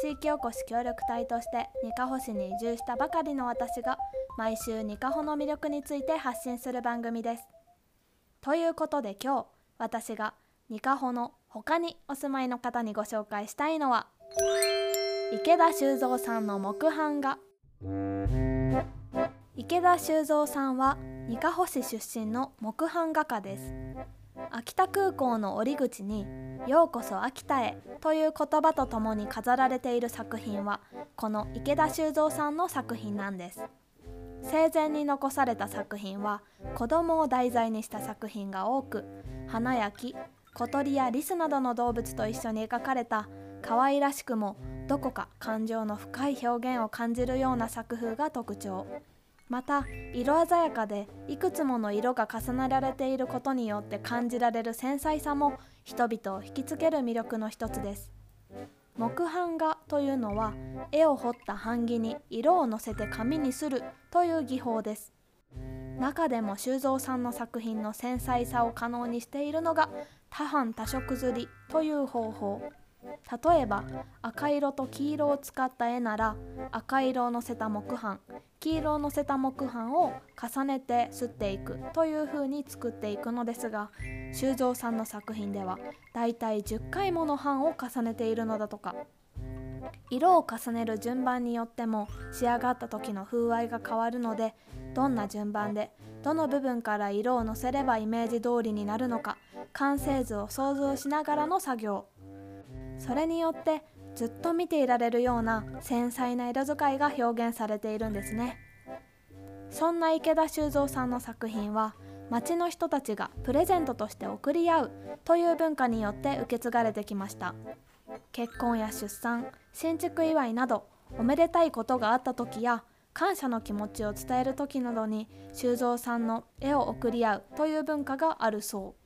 地域おこし協力隊としてにかほ市に移住したばかりの私が毎週にかほの魅力について発信する番組です。ということで今日私がにかほの他にお住まいの方にご紹介したいのは池田修造さんの木版画池田修造さんはにかほ市出身の木版画家です秋田空港の折口に「ようこそ秋田へ」という言葉とともに飾られている作品はこの池田修造さんの作品なんです。生前に残された作品は子供を題材にした作品が多く花や木小鳥やリスなどの動物と一緒に描かれた可愛らしくもどこか感情の深い表現を感じるような作風が特徴。また色鮮やかでいくつもの色が重ねられていることによって感じられる繊細さも人々を引きつける魅力の一つです。木版画というのは絵を彫った版木に色をのせて紙にするという技法です。中でも修造さんの作品の繊細さを可能にしているのが多版多色刷りという方法。例えば赤色と黄色を使った絵なら赤色をのせた木版黄色をのせた木版を重ねて刷っていくという風に作っていくのですが修造さんの作品ではだいたい10回もの版を重ねているのだとか。色を重ねる順番によっても仕上がった時の風合いが変わるのでどんな順番でどの部分から色をのせればイメージ通りになるのか完成図を想像しながらの作業。それによってずっと見ていられるような繊細な色使いが表現されているんですね。そんな池田修造さんの作品は町の人たちがプレゼントとして贈り合うという文化によって受け継がれてきました。結婚や出産新築祝いなどおめでたいことがあった時や感謝の気持ちを伝える時などに修造さんの絵を贈り合うという文化があるそう。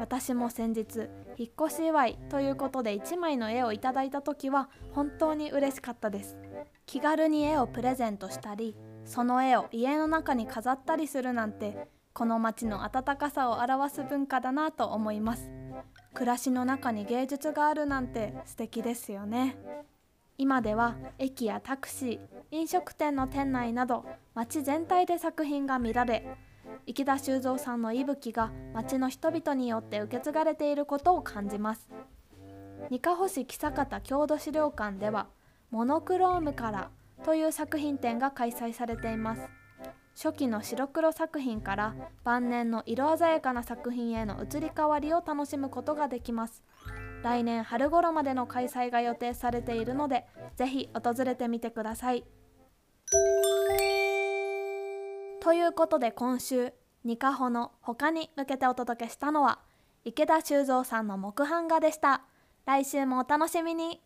私も先日引っ越し祝いということで1枚の絵をいただいた時は本当に嬉しかったです。気軽に絵をプレゼントしたりその絵を家の中に飾ったりするなんてこの街の温かさを表す文化だなと思います。暮らしの中に芸術があるなんて素敵ですよね。今では駅やタクシー飲食店の店内など街全体で作品が見られ池田修造さんの息吹が町の人々によって受け継がれていることを感じます。にかほ市木方郷土資料館ではモノクロームカラーという作品展が開催されています。初期の白黒作品から晩年の色鮮やかな作品への移り変わりを楽しむことができます。来年春頃までの開催が予定されているのでぜひ訪れてみてください。ということで今週ニカホの他に向けてお届けしたのは池田修造さんの木版画でした。来週もお楽しみに。